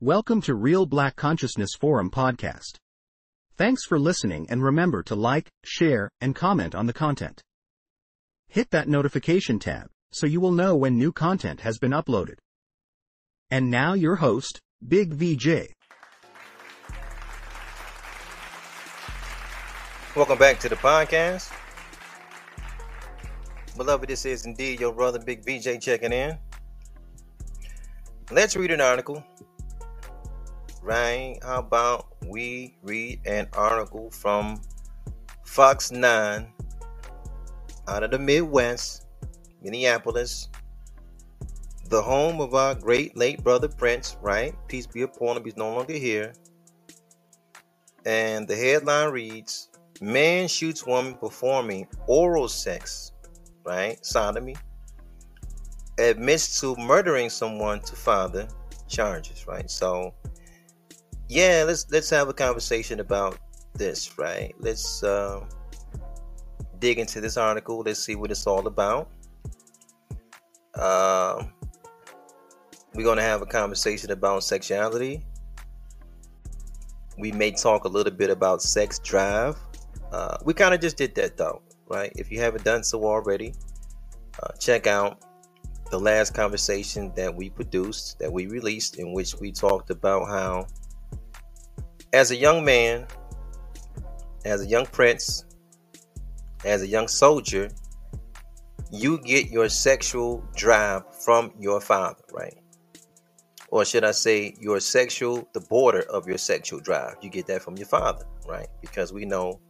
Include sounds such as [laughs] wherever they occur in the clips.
Welcome to Real Black Consciousness Forum podcast. Thanks for listening and remember to like, share, and comment on the content. Hit that notification tab so you will know when new content has been uploaded. And now your host, Big VJ. Welcome back to the podcast. Beloved, this is indeed your brother Big VJ checking in. Let's read an article right? How about we read an article from Fox 9 out of the Midwest, Minneapolis, the home of our great late brother Prince, right? Peace be upon him, he's no longer here. And the headline reads Man shoots woman performing oral sex, right? Sodomy. Admits to murdering someone to father charges, right? So yeah, let's let's have a conversation about this, right? Let's uh, dig into this article. Let's see what it's all about. Uh, we're to have a conversation about sexuality. We may talk a little bit about sex drive. Uh, we kind of just did that though, right? If you haven't done so already, uh, check out the last conversation that we produced, that we released, in which we talked about how as a young man, as a young prince, as a young soldier, you get your sexual drive from your father, right? Or should I say, your sexual, the border of your sexual drive. You get that from your father, right? Because we know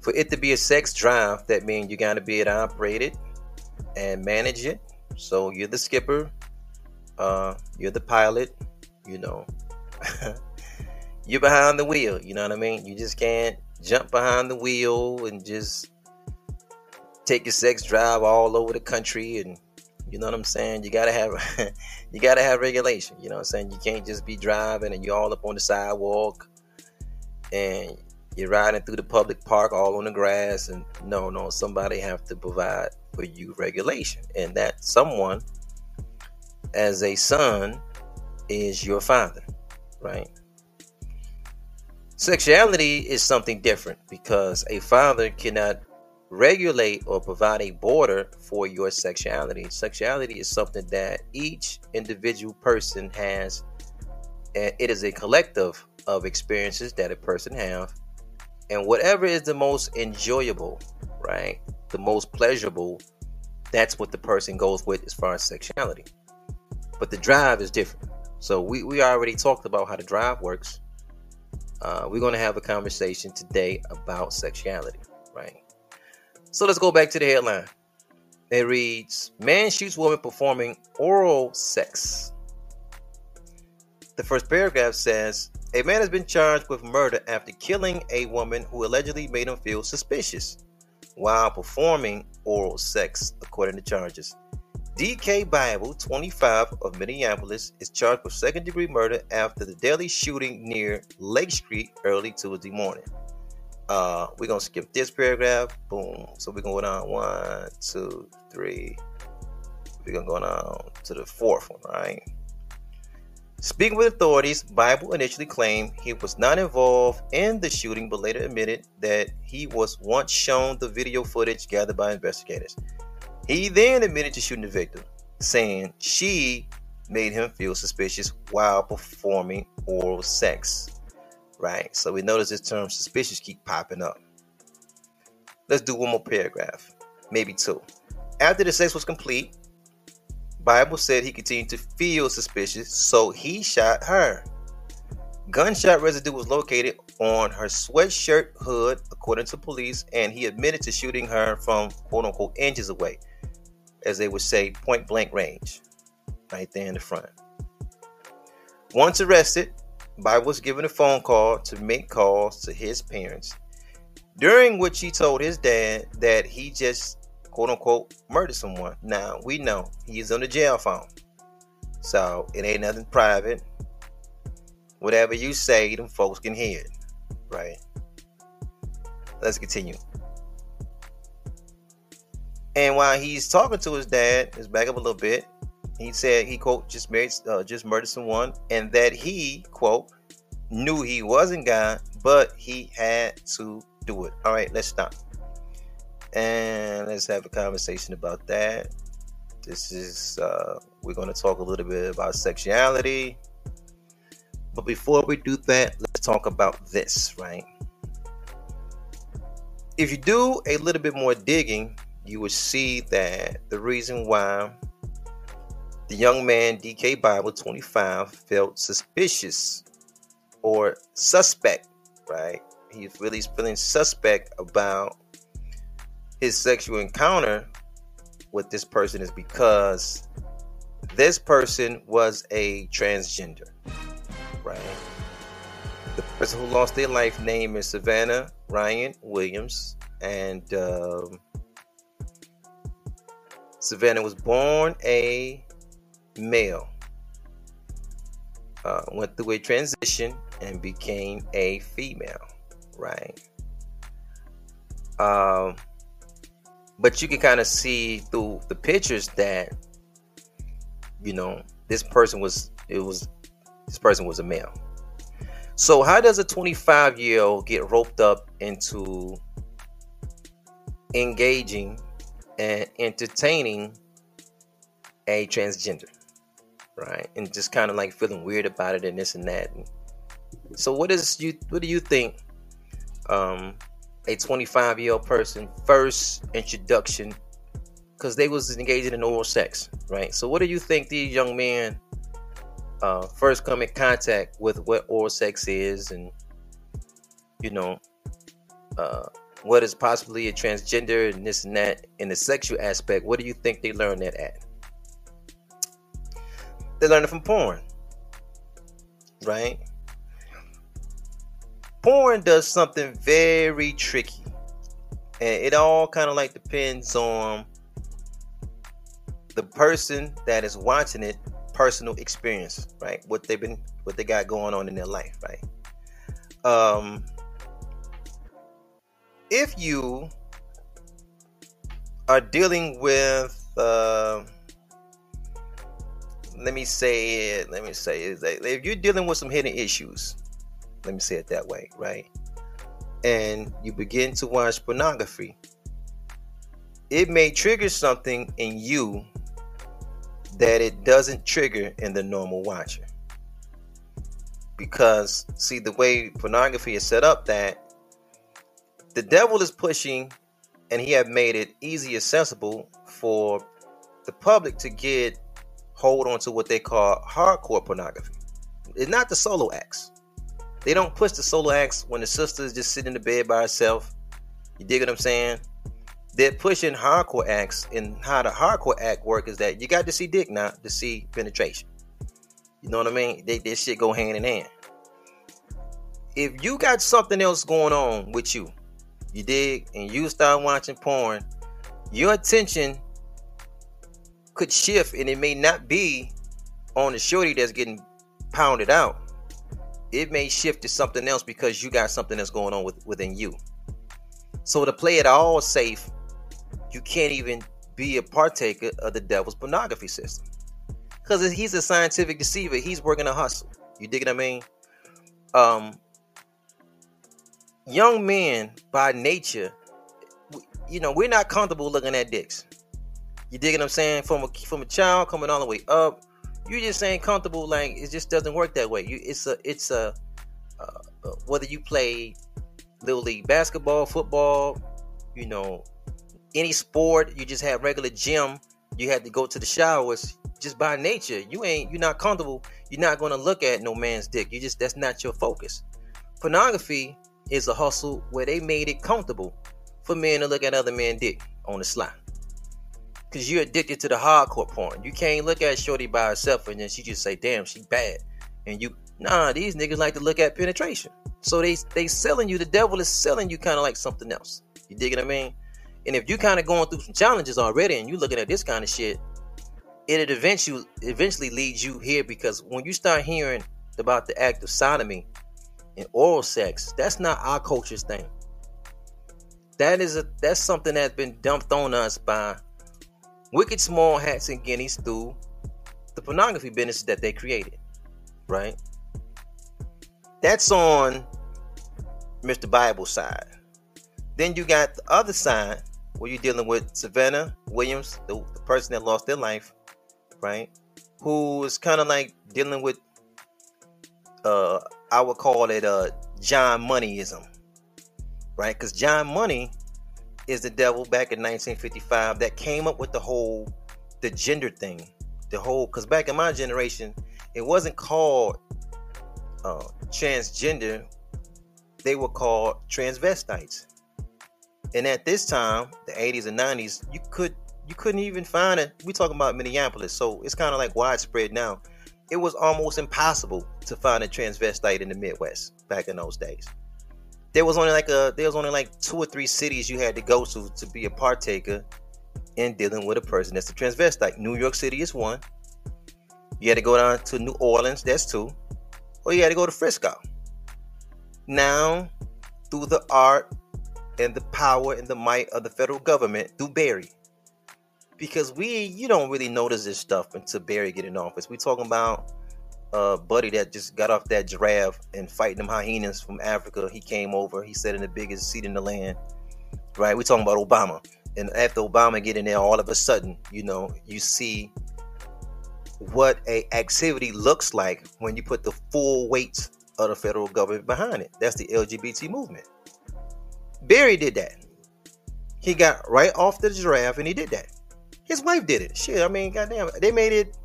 for it to be a sex drive, that means you got to be able to operate it and manage it. So you're the skipper, uh, you're the pilot, you know. [laughs] you're behind the wheel. You know what I mean? You just can't jump behind the wheel and just take your sex drive all over the country and you know what I'm saying? You gotta have [laughs] you gotta have regulation. You know what I'm saying? You can't just be driving and you're all up on the sidewalk and you're riding through the public park all on the grass and no no somebody have to provide for you regulation and that someone as a son is your father right Sexuality is something different because a father cannot regulate or provide a border for your sexuality. Sexuality is something that each individual person has, and it is a collective of experiences that a person have. And whatever is the most enjoyable, right? The most pleasurable, that's what the person goes with as far as sexuality. But the drive is different. So we, we already talked about how the drive works uh, we're going to have a conversation today about sexuality, right? So let's go back to the headline. It reads Man shoots woman performing oral sex. The first paragraph says A man has been charged with murder after killing a woman who allegedly made him feel suspicious while performing oral sex, according to charges. DK Bible, 25 of Minneapolis, is charged with second degree murder after the deadly shooting near Lake Street early Tuesday morning. Uh, we're gonna skip this paragraph. Boom. So we're gonna go down one, two, three. We're gonna go down to the fourth one, right? Speaking with authorities, Bible initially claimed he was not involved in the shooting, but later admitted that he was once shown the video footage gathered by investigators. He then admitted to shooting the victim, saying she made him feel suspicious while performing oral sex. Right? So we notice this term suspicious keep popping up. Let's do one more paragraph, maybe two. After the sex was complete, Bible said he continued to feel suspicious, so he shot her. Gunshot residue was located on her sweatshirt hood, according to police, and he admitted to shooting her from quote unquote inches away as they would say, point blank range, right there in the front. Once arrested, Bible was given a phone call to make calls to his parents, during which he told his dad that he just quote unquote murdered someone. Now we know he's on the jail phone, so it ain't nothing private. Whatever you say, them folks can hear it, right? Let's continue. And while he's talking to his dad, let's back up a little bit. He said he quote just married, uh, just murdered someone, and that he quote knew he wasn't God, but he had to do it. All right, let's stop and let's have a conversation about that. This is uh, we're going to talk a little bit about sexuality, but before we do that, let's talk about this, right? If you do a little bit more digging, you will see that the reason why the young man DK Bible 25 felt suspicious or suspect, right? He's really feeling suspect about his sexual encounter with this person is because this person was a transgender, right? The person who lost their life name is Savannah Ryan Williams, and um, Savannah was born a male, uh, went through a transition and became a female, right? Um, but you can kind of see through the pictures that you know this person was it was this person was a male so how does a 25 year old get roped up into engaging and entertaining a transgender right? And just kind of like feeling weird about it and this and that. So what is you what do you think um a 25 year old person first introduction because they was engaging in oral sex right? So what do you think these young men uh, first come in contact with what oral sex is and you know uh, what is possibly a transgender and this and that in the sexual aspect? What do you think they learn that at? They learn it from porn right? Porn does something very tricky and it all kind of like depends on the person that is watching it personal experience right? What they've been what they got going on in their life right? Um if you are dealing with uh, let me say it let me say it if you're dealing with some hidden issues let me say it that way, right? And you begin to watch pornography, it may trigger something in you that it doesn't trigger in the normal watcher. Because, see, the way pornography is set up, that the devil is pushing and he have made it easy accessible for the public to get hold on to what they call hardcore pornography. It's not the solo acts. They don't push the solo acts when the sister is just sitting in the bed by herself. You dig what I'm saying? They're pushing hardcore acts, and how the hardcore act work is that you got to see dick now to see penetration. You know what I mean? They, this shit go hand in hand. If you got something else going on with you, you dig, and you start watching porn, your attention could shift, and it may not be on the shorty that's getting pounded out it may shift to something else because you got something that's going on with, within you. So to play it all safe, you can't even be a partaker of the devil's pornography system. Because he's a scientific deceiver. He's working a hustle. You dig what I mean? Um, young men by nature, you know, we're not comfortable looking at dicks. You dig what I'm saying? From a from a child coming all the way up, you just ain't comfortable. Like it just doesn't work that way. You, it's a, it's a, uh, whether you play little league basketball, football, you know, any sport, you just have regular gym. You had to go to the showers. Just by nature, you ain't, you're not comfortable. You're not going to look at no man's dick. You just, that's not your focus. Pornography is a hustle where they made it comfortable for men to look at other men' dick on the slide. Cause you're addicted to the hardcore porn. You can't look at Shorty by herself and then she just say, damn, she bad. And you nah, these niggas like to look at penetration. So they they selling you, the devil is selling you kind of like something else. You dig what I mean? And if you kind of going through some challenges already and you looking at this kind of shit, it eventually eventually leads you here because when you start hearing about the act of sodomy and oral sex, that's not our culture's thing. That is a that's something that's been dumped on us by Wicked Small Hats and Guineas through the pornography business that they created, right? That's on Mr. Bible side. Then you got the other side where you're dealing with Savannah Williams, the, the person that lost their life, right? Who is kind of like dealing with, uh, I would call it a John Moneyism, right? Because John Money is the devil back in 1955 that came up with the whole the gender thing, the whole because back in my generation, it wasn't called uh, transgender; they were called transvestites. And at this time, the 80s and 90s, you could you couldn't even find it. We talking about Minneapolis, so it's kind of like widespread now. It was almost impossible to find a transvestite in the Midwest back in those days. There was only like a there was only like two or three cities you had to go to to be a partaker in dealing with a person that's a transvestite. New York City is one. You had to go down to New Orleans, that's two. Or you had to go to Frisco. Now, through the art and the power and the might of the federal government, through Barry. Because we, you don't really notice this stuff until Barry get in office. We talking about uh buddy that just got off that giraffe and fighting them hyenas from Africa. He came over. He sat in the biggest seat in the land. Right? We talking about Obama and after Obama get in there, all of a sudden, you know, you see what a activity looks like when you put the full weight of the federal government behind it. That's the LGBT movement. Barry did that. He got right off the giraffe and he did that. His wife did it. Shit, I mean, goddamn, they made it.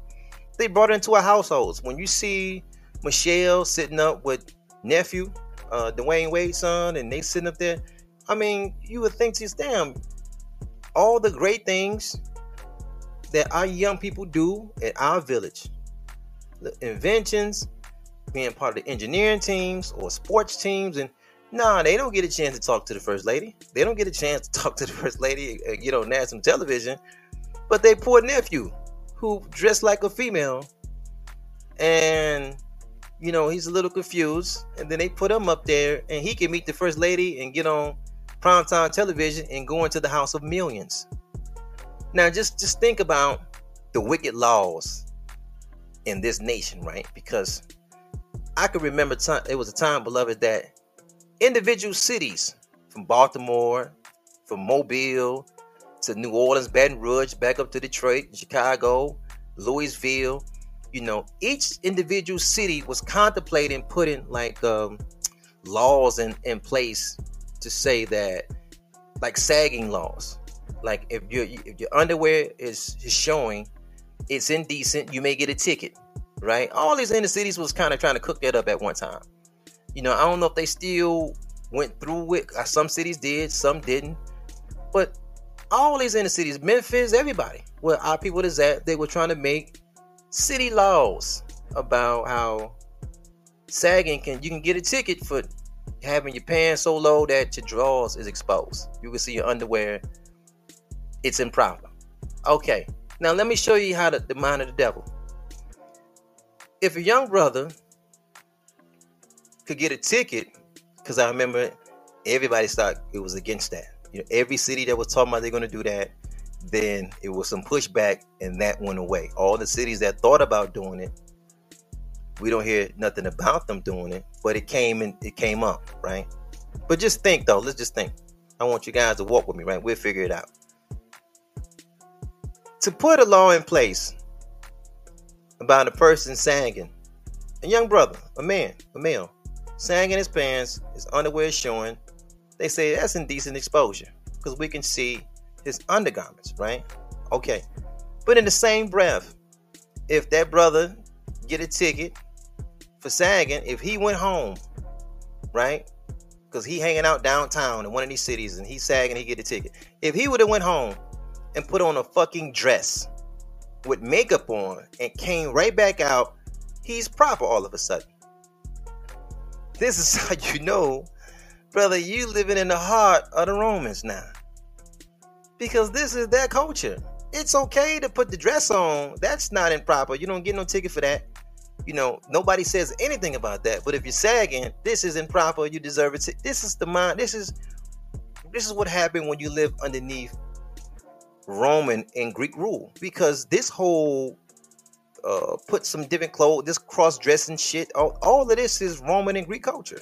They brought it into our households. When you see Michelle sitting up with nephew, uh, Dwyane Wade's son, and they sitting up there, I mean, you would think to damn, all the great things that our young people do at our village the inventions being part of the engineering teams or sports teams and nah they don't get a chance to talk to the first lady they don't get a chance to talk to the first lady you know, on national television but they poor nephew who dressed like a female and you know he's a little confused and then they put him up there and he can meet the first lady and get on primetime television and go into the house of millions. Now just just think about the wicked laws in this nation, right? Because I can remember time it was a time, beloved, that individual cities from Baltimore, from Mobile to New Orleans, Baton Rouge, back up to Detroit, Chicago, Louisville, you know, each individual city was contemplating putting like um, laws in, in place to say that like sagging laws. Like if your if your underwear is, is showing it's indecent you may get a ticket right? All these inner cities was kind of trying to cook that up at one time. You know i don't know if they still went through it uh, some cities did some didn't but all these inner cities memphis everybody where our people is at they were trying to make city laws about how sagging can you can get a ticket for having your pants so low that your drawers is exposed. You can see your underwear. It's improper. Okay, now let me show you how to, the mind of the devil. If a young brother could get a ticket, because I remember everybody thought it was against that. You know, every city that was talking about they're going to do that, then it was some pushback, and that went away. All the cities that thought about doing it we don't hear nothing about them doing it, but it came and it came up, right? But just think though, let's just think. I want you guys to walk with me, right? We'll figure it out. To put a law in place about a person sagging, a young brother, a man, a male, sagging his pants, his underwear showing, they say that's indecent exposure because we can see his undergarments, right? Okay. But in the same breath, if that brother get a ticket for sagging if he went home, right? Because he hanging out downtown in one of these cities and he sagging, he get a ticket. If he would have went home and put on a fucking dress with makeup on and came right back out, he's proper all of a sudden. This is [laughs] how you know, brother, you living in the heart of the Romans now. Because this is their culture. It's okay to put the dress on. That's not improper. You don't get no ticket for that you know, nobody says anything about that. But if you're sagging, this is improper. You deserve it. This is the mind. This is this is what happened when you live underneath Roman and Greek rule. Because this whole uh, put some different clothes, this cross dressing shit. All, all of this is Roman and Greek culture.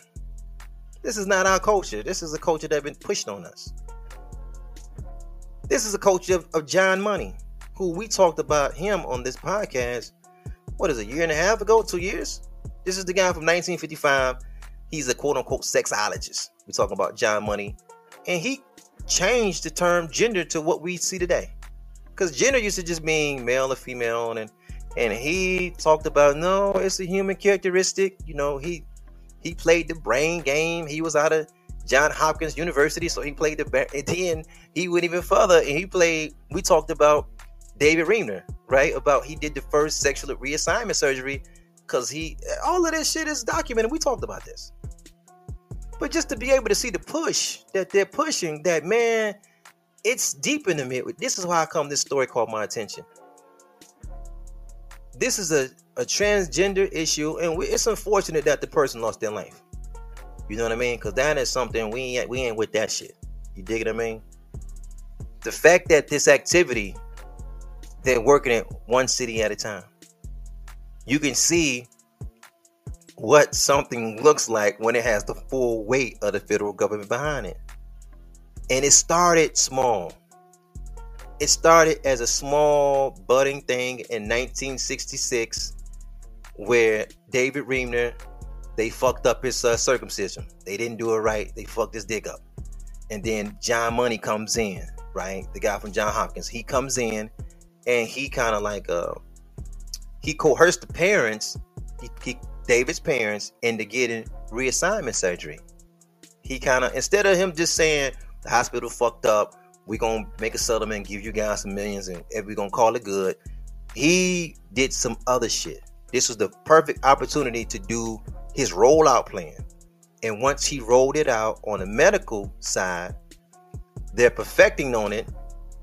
This is not our culture. This is a culture that has been pushed on us. This is a culture of, of John Money, who we talked about him on this podcast. What is it, a year and a half ago? Two years? This is the guy from 1955. He's a quote unquote sexologist. We're talking about John Money. And he changed the term gender to what we see today. Because gender used to just mean male or female, and and he talked about no, it's a human characteristic. You know, he he played the brain game. He was out of John Hopkins University, so he played the and then he went even further and he played. We talked about David Reimer, right? About he did the first sexual reassignment surgery because he all of this shit is documented. We talked about this. But just to be able to see the push that they're pushing, that man, it's deep in the mid. This is why I come this story caught my attention. This is a, a transgender issue, and we, it's unfortunate that the person lost their life. You know what I mean? Because that is something we ain't we ain't with that shit. You dig what I mean? The fact that this activity, they're working in one city at a time. You can see what something looks like when it has the full weight of the federal government behind it. And it started small. It started as a small budding thing in 1966 where David Reimer they fucked up his uh, circumcision. They didn't do it right. They fucked his dick up. And then John Money comes in, right? The guy from John Hopkins. He comes in and he kind of like uh he coerced the parents. He, he David's parents into getting reassignment surgery. He kind of instead of him just saying the hospital fucked up, we're gonna make a settlement, give you guys some millions, and we're gonna call it good. He did some other shit. This was the perfect opportunity to do his rollout plan. And once he rolled it out on the medical side, they're perfecting on it,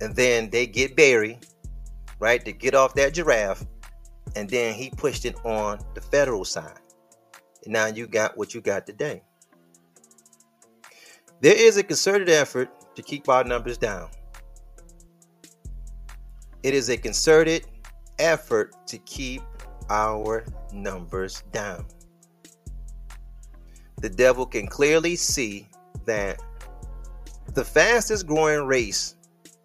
and then they get Barry, right, to get off that giraffe and then he pushed it on the federal side. And now you got what you got today. There is a concerted effort to keep our numbers down. It is a concerted effort to keep our numbers down. The devil can clearly see that the fastest growing race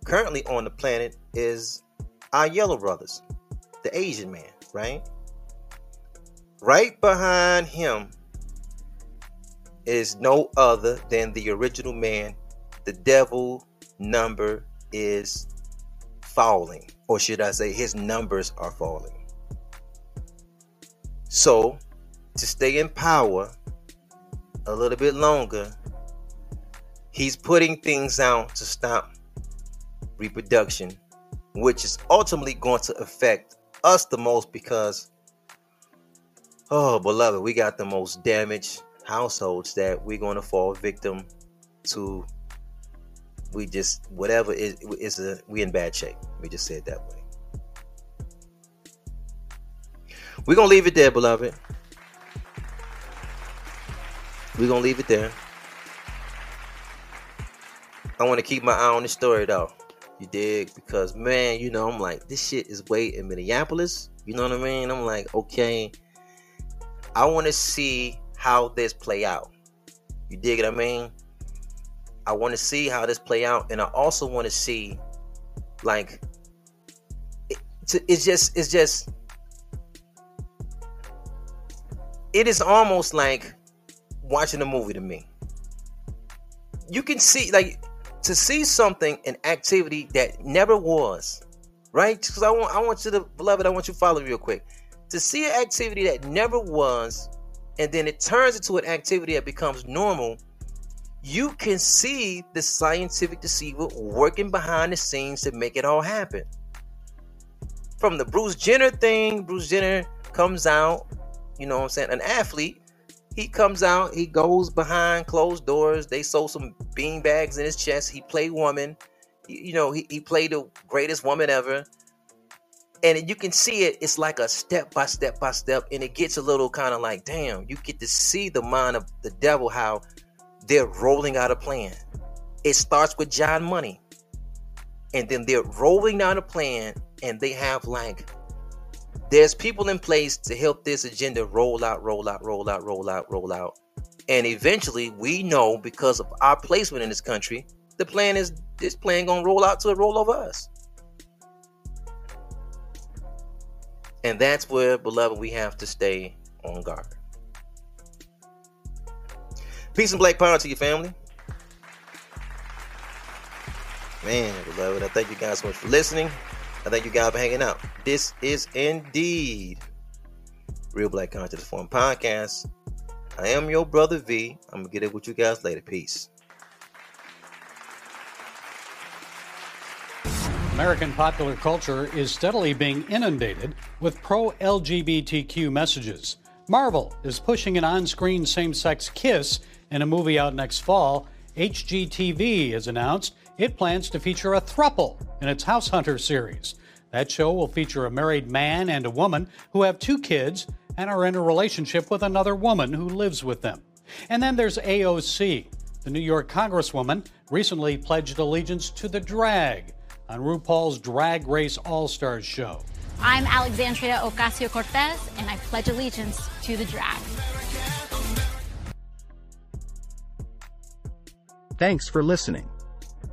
currently on the planet is our yellow brothers, the Asian man right? Right behind him is no other than the original man. The devil number is falling, or should I say, his numbers are falling. So, to stay in power a little bit longer, he's putting things out to stop reproduction, which is ultimately going to affect us the most because, oh, beloved, we got the most damaged households that we're going to fall victim to. We just, whatever is, is a, we in bad shape. We just say it that way. We're going to leave it there, beloved. We're going to leave it there. I want to keep my eye on the story, though. You dig? Because man, you know, I'm like, this shit is way in Minneapolis. You know what I mean? I'm like, okay, I want to see how this play out. You dig what I mean? I want to see how this play out, and I also want to see, like, it, it's just, it's just, it is almost like watching a movie to me. You can see, like, to see something, an activity that never was, right? Because I want, I want you to, beloved, I want you to follow real quick. To see an activity that never was, and then it turns into an activity that becomes normal, you can see the scientific deceiver working behind the scenes to make it all happen. From the Bruce Jenner thing, Bruce Jenner comes out, you know what I'm saying, an athlete he comes out, he goes behind closed doors. They sold some bean bags in his chest. He played woman. You know, he, he played the greatest woman ever. And you can see it, it's like a step by step by step. And it gets a little kind of like, damn, you get to see the mind of the devil, how they're rolling out a plan. It starts with John Money. And then they're rolling out a plan, and they have like there's people in place to help this agenda roll out, roll out, roll out, roll out, roll out. And eventually we know because of our placement in this country, the plan is this plan gonna roll out to it roll over us. And that's where, beloved, we have to stay on guard. Peace and black power to your family. Man, beloved, I thank you guys so much for listening. I thank you guys for hanging out. This is indeed Real Black Consciousness Forum Podcast. I am your brother V. I'm gonna get it with you guys later. Peace. American popular culture is steadily being inundated with pro LGBTQ messages. Marvel is pushing an on screen same sex kiss in a movie out next fall. HGTV has announced it plans to feature a thruple in its House Hunter series. That show will feature a married man and a woman who have two kids and are in a relationship with another woman who lives with them. And then there's AOC. The New York Congresswoman recently pledged allegiance to the drag on RuPaul's Drag Race All Stars show. I'm Alexandria Ocasio Cortez, and I pledge allegiance to the drag. Thanks for listening.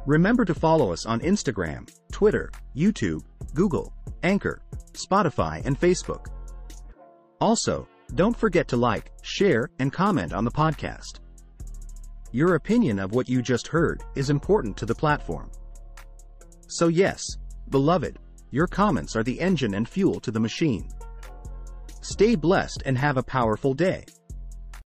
Remember to follow us on Instagram, Twitter, YouTube, Google, Anchor, Spotify, and Facebook. Also, don't forget to like, share, and comment on the podcast. Your opinion of what you just heard is important to the platform. So yes, beloved, your comments are the engine and fuel to the machine. Stay blessed and have a powerful day.